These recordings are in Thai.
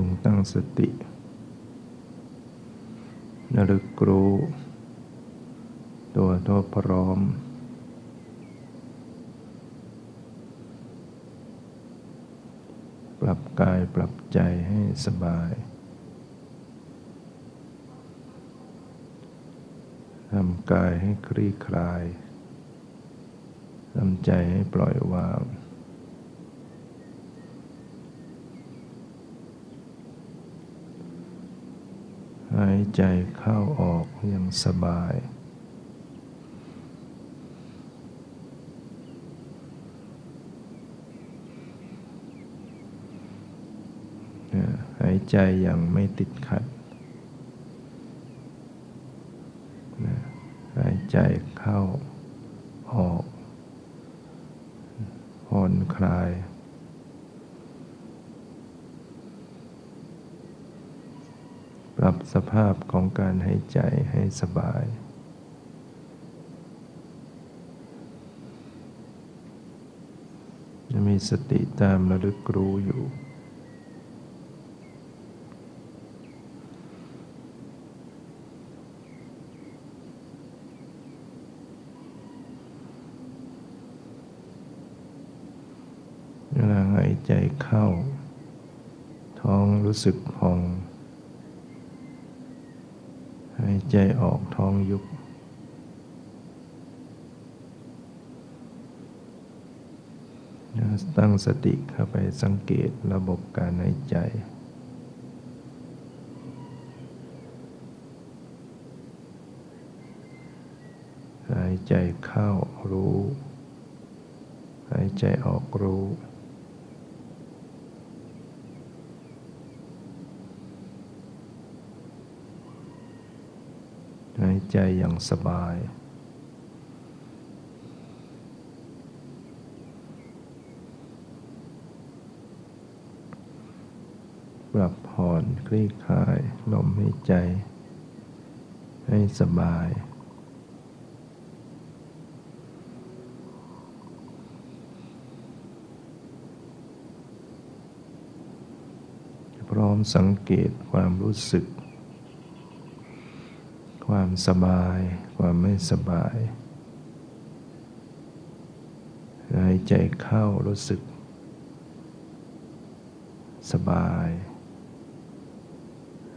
พึงตั้งสตินรึกรู้ ตัวทั่วพร้อม ปรับกายปรับใจให้สบายทำกายให้คลี่คลายทำใจให้ปล่อยวาง หายใจเข้าออกอย่างสบาย หายใจอย่างไม่ติดขัด หายใจเข้าออกผ่อนคลายปรับสภาพ ของการหายใจให้สบายจะมีสติตามระลึกรู้อยู่เวลาหายใจเข้า ท้องรู้สึกพองหายใจออกท้อง ยุบตั้งสติเข้าไปสังเกตระบบการหายใจหายใจเข้ารู้ หายใจออกรู้หายใจอย่างสบาย ปรับผ่อนคลี่คลาย ลมหายใจ ให้สบายพร้อมสังเกตความรู้สึก ความสบาย ความไม่สบาย หายใจเข้ารู้สึก สบาย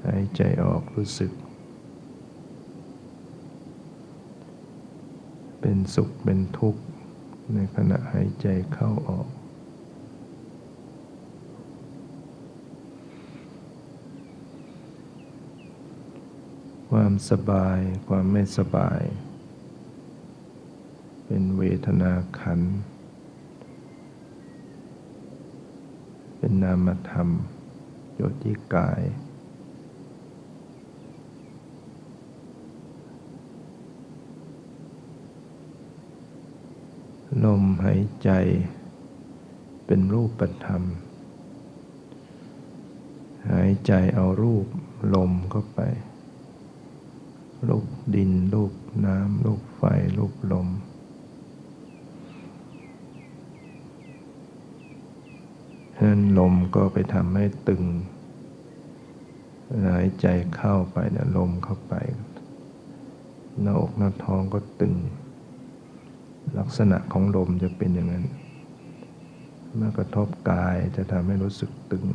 หายใจออกรู้สึก เป็นสุขเป็นทุกข์ ในขณะหายใจเข้าออก ความสบาย ความไม่สบาย เป็นเวทนาขัน เป็นนามธรรมโยติกาย ลมหายใจ เป็นรูปธรรม หายใจเอารูปลมเข้าไป ดินลูกน้ำลูกไฟลูกลมนั้นลมก็ไปทำให้ตึง หายใจเข้าไปเนี่ยลมเข้าไป หน้าอกหน้าท้องก็ตึง ลักษณะของลมจะเป็นอย่างนั้น เมื่อกระทบกายจะทำให้รู้สึกตึง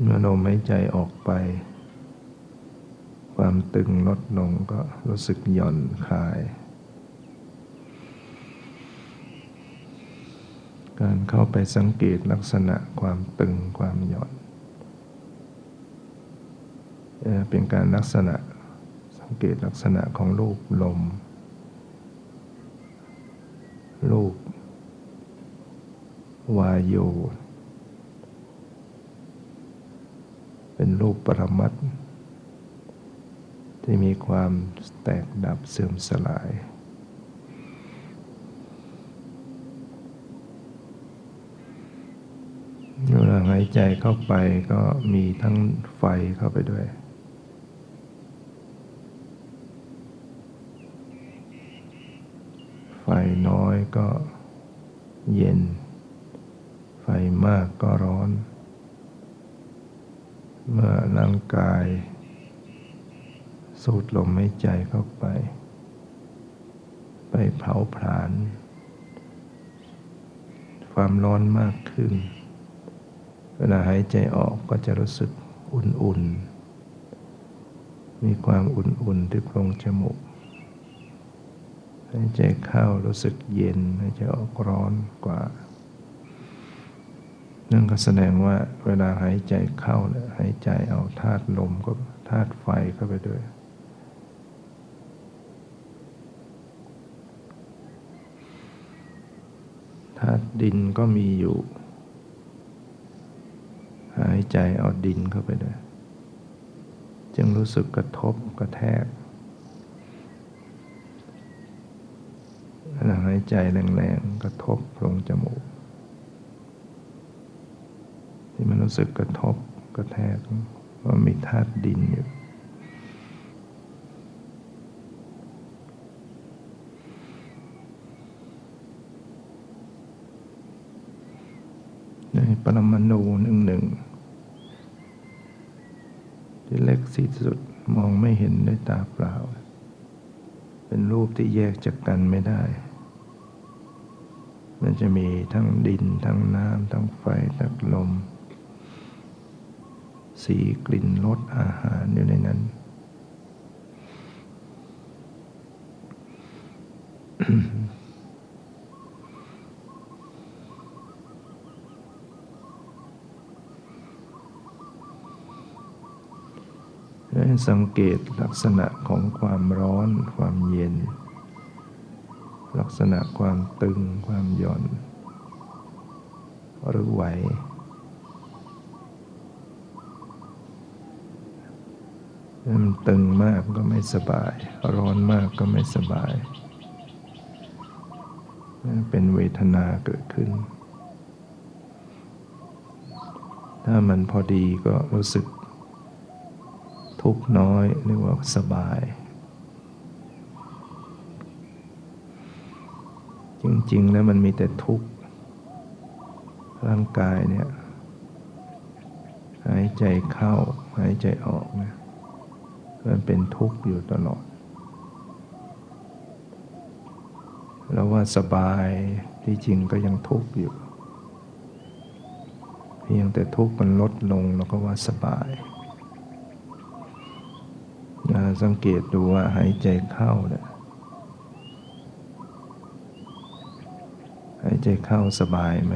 เมื่อลมหายใจออกไป ความตึงลดลงก็รู้สึกหย่อนคลาย การเข้าไปสังเกตลักษณะความตึงความหย่อน เป็นการลักษณะสังเกตลักษณะของรูปลม รูปวายโย เป็นรูปปรมัตถ์ ที่มีความแตกดับเสื่อมสลาย เวลาหายใจเข้าไปก็มีทั้งไฟเข้าไปด้วยไฟน้อยก็เย็น ไฟมากก็ร้อน เมื่อร่างกาย สูดลมหายใจเข้าไป ไปเผาผลาญความร้อนมากขึ้น เวลาหายใจออกก็จะรู้สึกอุ่นๆ มีความอุ่นๆที่โพรงจมูก หายใจเข้ารู้สึกเย็น หายใจออกร้อนกว่านั่นก็แสดงว่าเวลาหายใจเข้าเนี่ยหายใจเอาธาตุลมก็ธาตุไฟเข้าไปด้วย ธาตุ ดินก็มีอยู่ หายใจเอาดินเข้าไปด้วย จึงรู้สึกกระทบกระแทกขณะหายใจแรงๆกระทบโพรงจมูก ที่มันรู้สึกกระทบกระแทกว่ามีธาตุดินอยู่ ในป รมาณูหนึ่งหนึ่งที่เล็กที่สุดมองไม่เห็นด้วยตาเปล่า เป็นรูปที่แยกจากกันไม่ได้ มันจะมีทั้งดิน ทั้งน้ำ ทั้งไฟ ทั้งลม สีกลิ่นรสอาหารอยู่ในนั้น ให้สังเกตลักษณะของความร้อน ความเย็น ลักษณะความตึง ความหย่อน หรือไหว มันตึงมากก็ไม่สบาย ร้อนมากก็ไม่สบาย เป็นเวทนาเกิดขึ้น ถ้ามันพอดีก็รู้สึก ทุกน้อยเรียกว่าสบาย จริง ๆ แล้วมันมีแต่ทุกข์ ร่างกายเนี่ย หายใจเข้า หายใจออกนะมันเป็นทุกข์อยู่ตลอดแล้วว่าสบายที่จริงก็ยังทุกข์อยู่เพียงแต่ทุกข์มันลดลงแล้วก็ว่าสบาย สังเกตดูว่าหายใจเข้าเนี่ยหายใจเข้าสบายไหม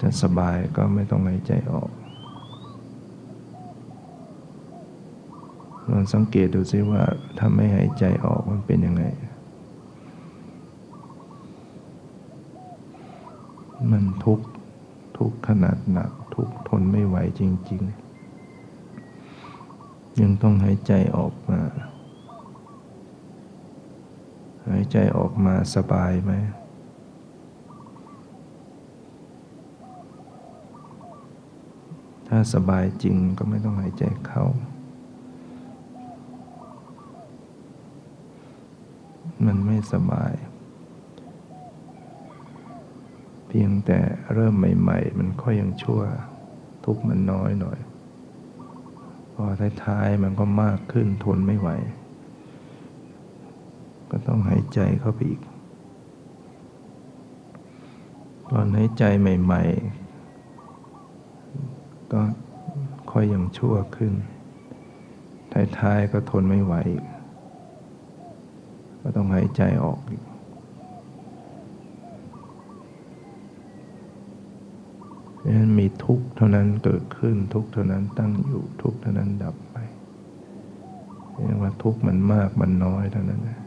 ถ้าสบายก็ไม่ต้องหายใจออกลองสังเกตดูซิว่าถ้าไม่หายใจออกมันเป็นยังไง มันทุกข์ทุกข์ขนาดหนัก ทุกข์ทนไม่ไหวจริง ๆ ยังต้องหายใจออกมา หายใจออกมาสบายไหมถ้าสบายจริงก็ไม่ต้องหายใจเข้า มันไม่สบาย เพียงแต่เริ่มใหม่ ๆ มันค่อยยังชั่ว ทุกมันน้อยหน่อย พอท้ายๆมันก็มากขึ้นทนไม่ไหว ก็ต้องหายใจเข้าไปอีก ตอนหายใจใหม่ ๆ ก็ค่อยยังชั่วขึ้น ท้ายๆก็ทนไม่ไหว ก็ต้องหายใจออกอีก นั้นมีทุกข์เท่านั้นเกิดขึ้น ทุกข์เท่านั้นตั้งอยู่ทุกข์เท่านั้นดับไปเรียกว่าทุกข์มันมากมันน้อยเท่านั้นนะ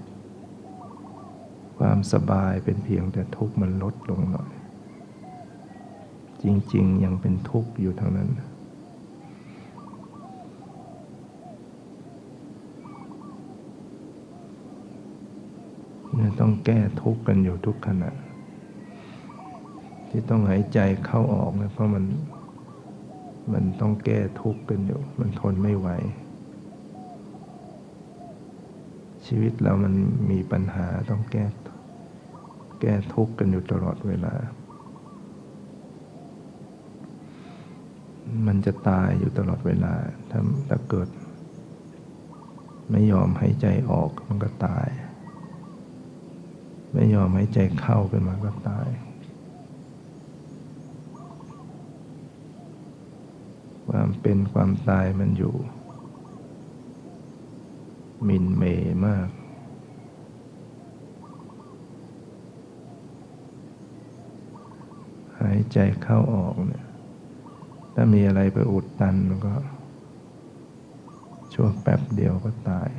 ความสบายเป็นเพียงแต่ทุกข์มันลดลงหน่อย จริง ๆ ยังเป็นทุกข์อยู่ท่านั้นต้องแก้ทุกข์กันอยู่ทุกขณะ ที่ต้องหายใจเข้าออกเนะเพราะมันมันต้องแก้ทุกข์กันอยู่ มันทนไม่ไหวชชีวิตเรามันมีปัญหาต้องแก้ แก้ทุกข์กันอยู่ตลอดเวลา มันจะตายอยู่ตลอดเวลา ถ้าถ้าเกิด ไม่ยอมหายใจออกมันก็ตาย ไม่ยอมหายใจเข้าขึ้นมาก็ตาย ความเป็นความตายมันอยู่มินเมมาก หายใจเข้าออกเนี่ย ถ้ามีอะไรไปอุดตันมันก็ช่วงแป๊บเดียวก็ตาย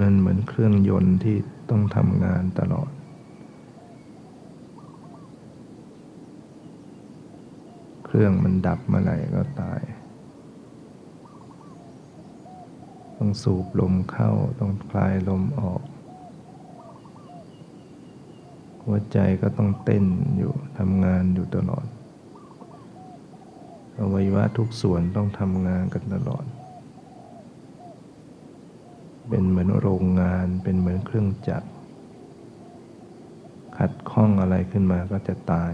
มันเหมือนเครื่องยนต์ที่ ต้องทำงานตลอด เครื่องมันดับเมื่อไหร่ก็ตาย ต้องสูบลมเข้าต้องคลายลมออก หัวใจก็ต้องเต้นอยู่ทำงานอยู่ตลอดอวัยวะทุกส่วนต้องทำงานกันตลอด เป็นเหมือนโรงงาน เป็นเหมือนเครื่องจักร ขัดข้องอะไรขึ้นมาก็จะตาย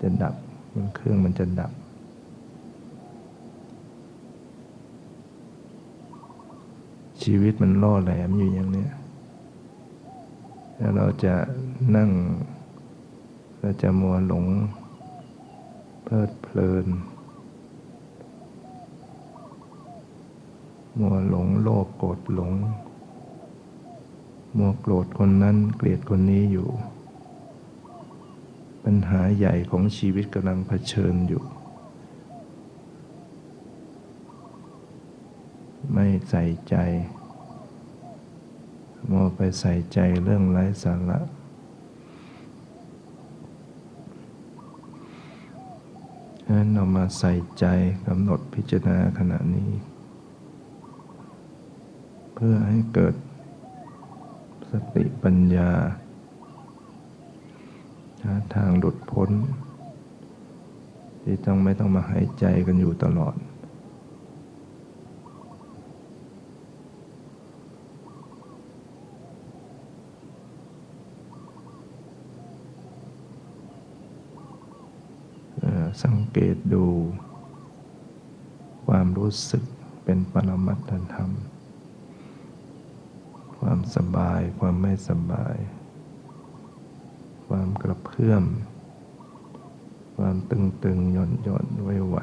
จะดับมันเครื่องมันจะดับ ชีวิตมันล่อแหลมอยู่อย่างนี้แล้วเราจะนั่งเราจะมัวหลงเพลิดเพลิน มัวหลงโลภโกรธหลง มัวโกรธคนนั้นเกลียดคนนี้อยู่ ปัญหาใหญ่ของชีวิตกำลังเผชิญอยู่ ไม่ใส่ใจ มัวไปใส่ใจเรื่องไร้สาระฉะนั้นเรามาใส่ใจกำหนดพิจารณาขณะนี้ เพื่อให้เกิดสติปัญญาหาทางหลุดพ้น ที่ต้องไม่ต้องมาหายใจกันอยู่ตลอด สังเกตดู ความรู้สึกเป็นปรมัตถธรรม ความสบาย ความไม่สบาย ความกระเพื่อม ความตึงตึงหย่อนหย่อนไวไว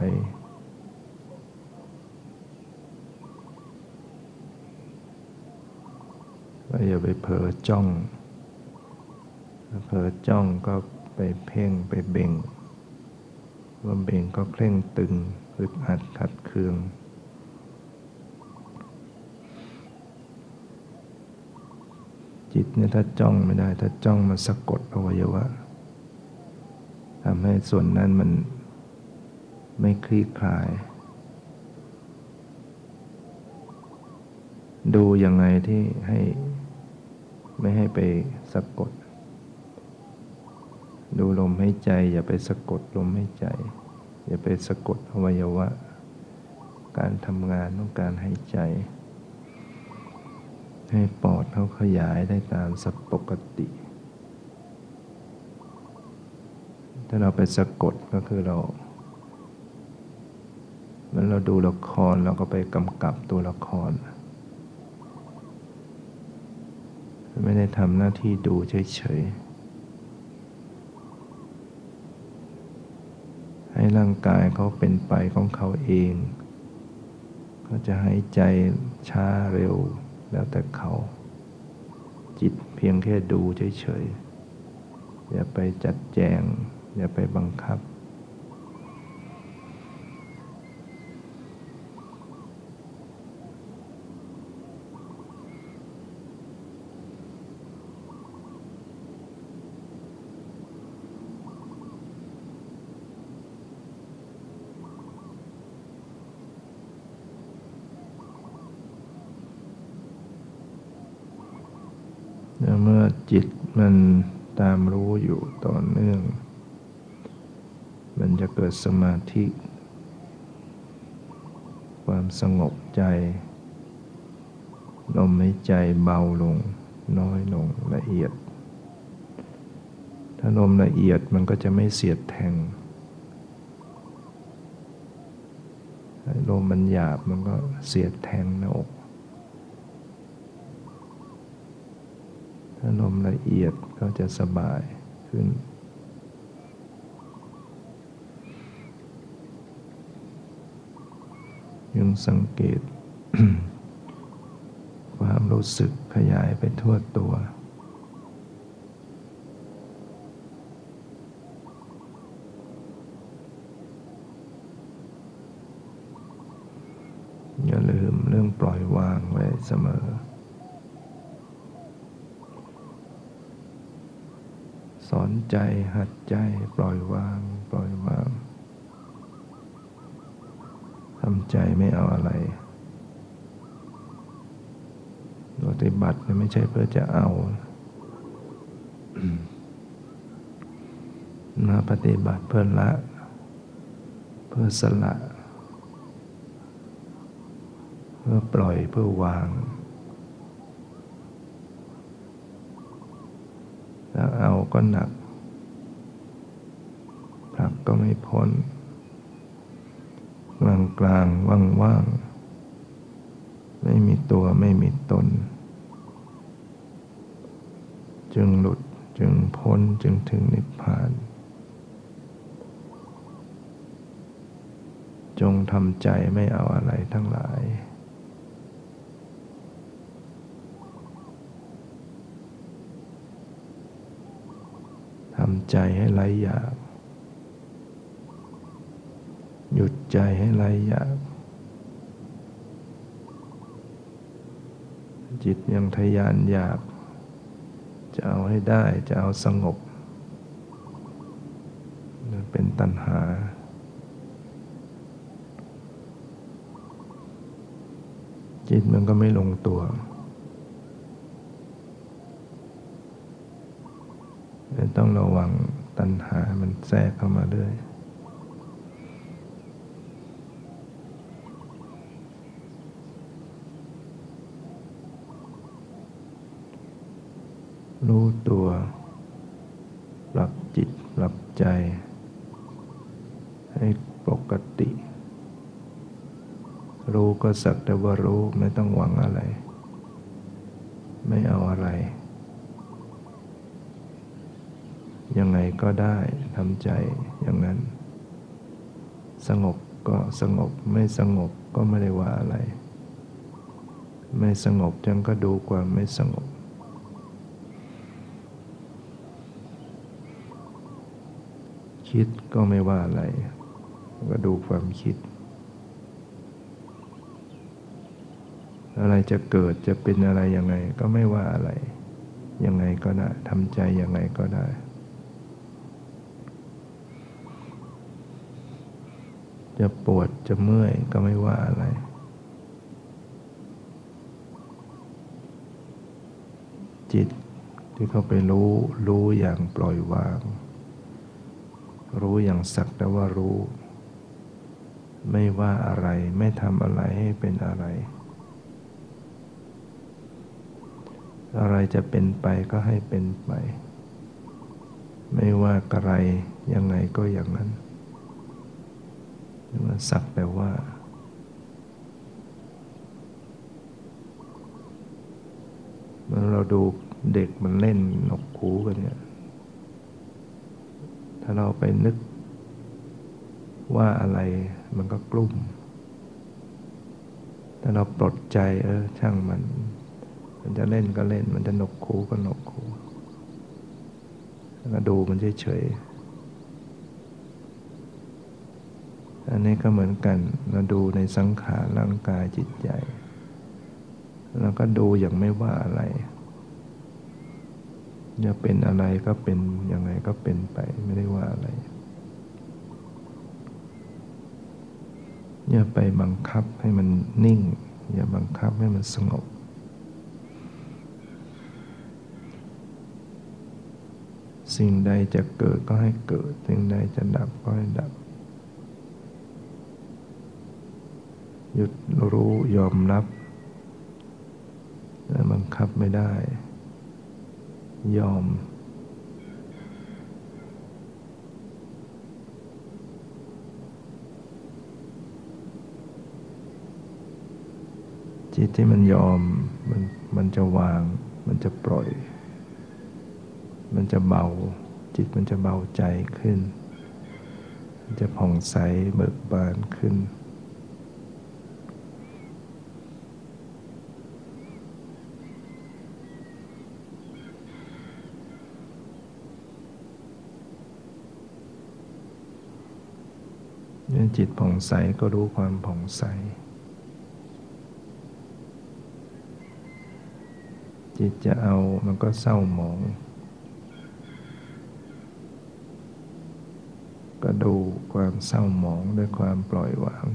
ก็อย่าไปเผลอจ้องเผลอจ้องก็ไปเพ่งไปเบ่งว่าเบ่งก็เคร่งตึงอึดอัดขัดเคือง จิตเนี่ยถ้าจ้องไม่ได้ ถ้าจ้องมันสะกดอวัยวะทำให้ส่วนนั้นมันไม่คลี่คลาย ดูยังไงที่ให้ไม่ให้ไปสะกด ดูลมให้ใจ อย่าไปสะกดลมให้ใจ อย่าไปสะกดอวัยวะ การทำงานของการให้ใจ ให้ปอดเขาขยายได้ตามสัปกติ ถ้าเราไปสะกดก็คือเราเมื่อเราดูละครเราก็ไปกำกับตัวละคร ไม่ได้ทำหน้าที่ดูเฉยๆ ให้ร่างกายเขาเป็นไปของเขาเองเขาจะหายใจช้าเร็ว แล้วแต่เขา จิตเพียงแค่ดูเฉยๆ อย่าไปจัดแจง อย่าไปบังคับเมื่อ จิตมันตามรู้อยู่ต่อเนื่อง มันจะเกิดสมาธิ ความสงบใจ ลมหายใจเบาลง น้อยลงละเอียด ถ้าลมละเอียดมันก็จะไม่เสียดแทงลมมันหยาบมันก็เสียดแทงหน้าอก ถ้าลมละเอียดก็จะสบายขึ้น ยังสังเกต ความรู้สึกขยายไปทั่วตัวย่าลืมเรื่องปล่อยวางไว้เสมอ สอน ใจหัดใจปล่อยวาง ปล่อยวางทำใจไม่เอาอะไรปฏิบัติไม่ใช่เพื่อจะเอามาปฏิบัติเพื่อละ เพื่อสละ เพื่อปล่อยเพื่อวางถ้าเอาก็หนัก ก็ไม่พ้นกลางกลางว่างว่างไม่มีตัวไม่มีตน จึงหลุดจึงพ้นจึงถึงนิพพาน จงทำใจไม่เอาอะไรทั้งหลาย ทำใจให้ไร้อยาก หยุดใจให้ไร้อยาก จิตยังทยานอยาก จะเอาให้ได้จะเอาสงบนั่นเป็นตัณหา จิตมันก็ไม่ลงตัวต้องระวังตัณหามันแทรกเข้ามาด้วย รู้ตัว ปรับจิต ปรับใจ ให้ปกติ รู้ก็สักแต่ว่ารู้ไม่ต้องหวังอะไร ไม่เอาอะไร ยังไงก็ได้ทำใจอย่างนั้น สงบก็สงบไม่สงบก็ไม่ได้ว่าอะไร ไม่สงบจังก็ดูความไม่สงบ คิดก็ไม่ว่าอะไร ก็ดูความคิด อะไรจะเกิดจะเป็นอะไรยังไง ก็ไม่ว่าอะไร ยังไงก็ได้ทำใจยังไงก็ได้ จะปวดจะเมื่อยก็ไม่ว่าอะไรจิตที่เข้าไปรู้รู้อย่างปล่อยวาง รู้อย่างสักแต่ว่ารู้ ไม่ว่าอะไรไม่ทำอะไรให้เป็นอะไร อะไรจะเป็นไปก็ให้เป็นไป ไม่ว่าอะไรยังไงก็อย่างนั้นมันสักแต่ว่าเมื่อเราดูเด็กมันเล่นนกคูกันเนี่ย ถ้าเราไปนึกว่าอะไรมันก็กลุ่มถ้าเราปลดใจเออช่างมัน มันจะเล่นก็เล่น มันจะหนกคูก็หนกคูแล้วดูมันเฉยๆอันนี้ก็เหมือนกัน เราดูในสังขารร่างกายจิตใจเราก็ดูอย่างไม่ว่าอะไร จะเป็นอะไรก็เป็นยังไงก็เป็นไปไม่ได้ว่าอะไรอย่าไปบังคับให้มันนิ่ง อย่าบังคับให้มันสงบ สิ่งใดจะเกิดก็ให้เกิด สิ่งใดจะดับก็ให้ดับ หยุดรู้ยอมรับและบังคับไม่ได้ ยอม จิตที่มันยอมมันมันจะวาง มันจะปล่อย มันจะเบา จิตมันจะเบาใจขึ้นมันจะผ่องใสเบิกบานขึ้น จิตผ่องใสก็รู้ความผ่องใส จิตจะเอามันก็เศร้าหมอง ก็ดูความเศร้าหมองด้วยความปล่อยวาง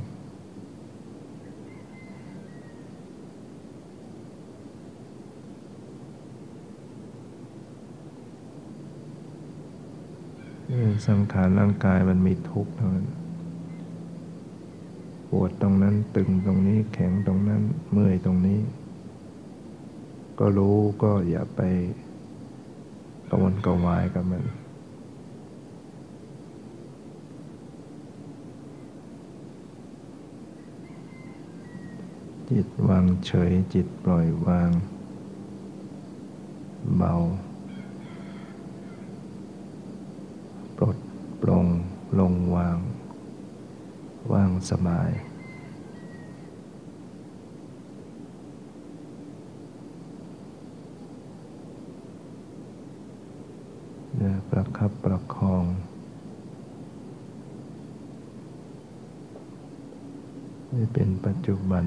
สังขารร่างกายมันมีทุกข์เท่านั้น ปวดตรงนั้นตึงตรงนี้แข็งตรงนั้นเมื่อยตรงนี้ ก็รู้ก็อย่าไปกวนกวายกับมันจิตวางเฉยจิตปล่อยวาง เบา ปลดปลงลงวางว่าง สบายเนี่ยประคับประคอง นี่เป็นปัจจุบัน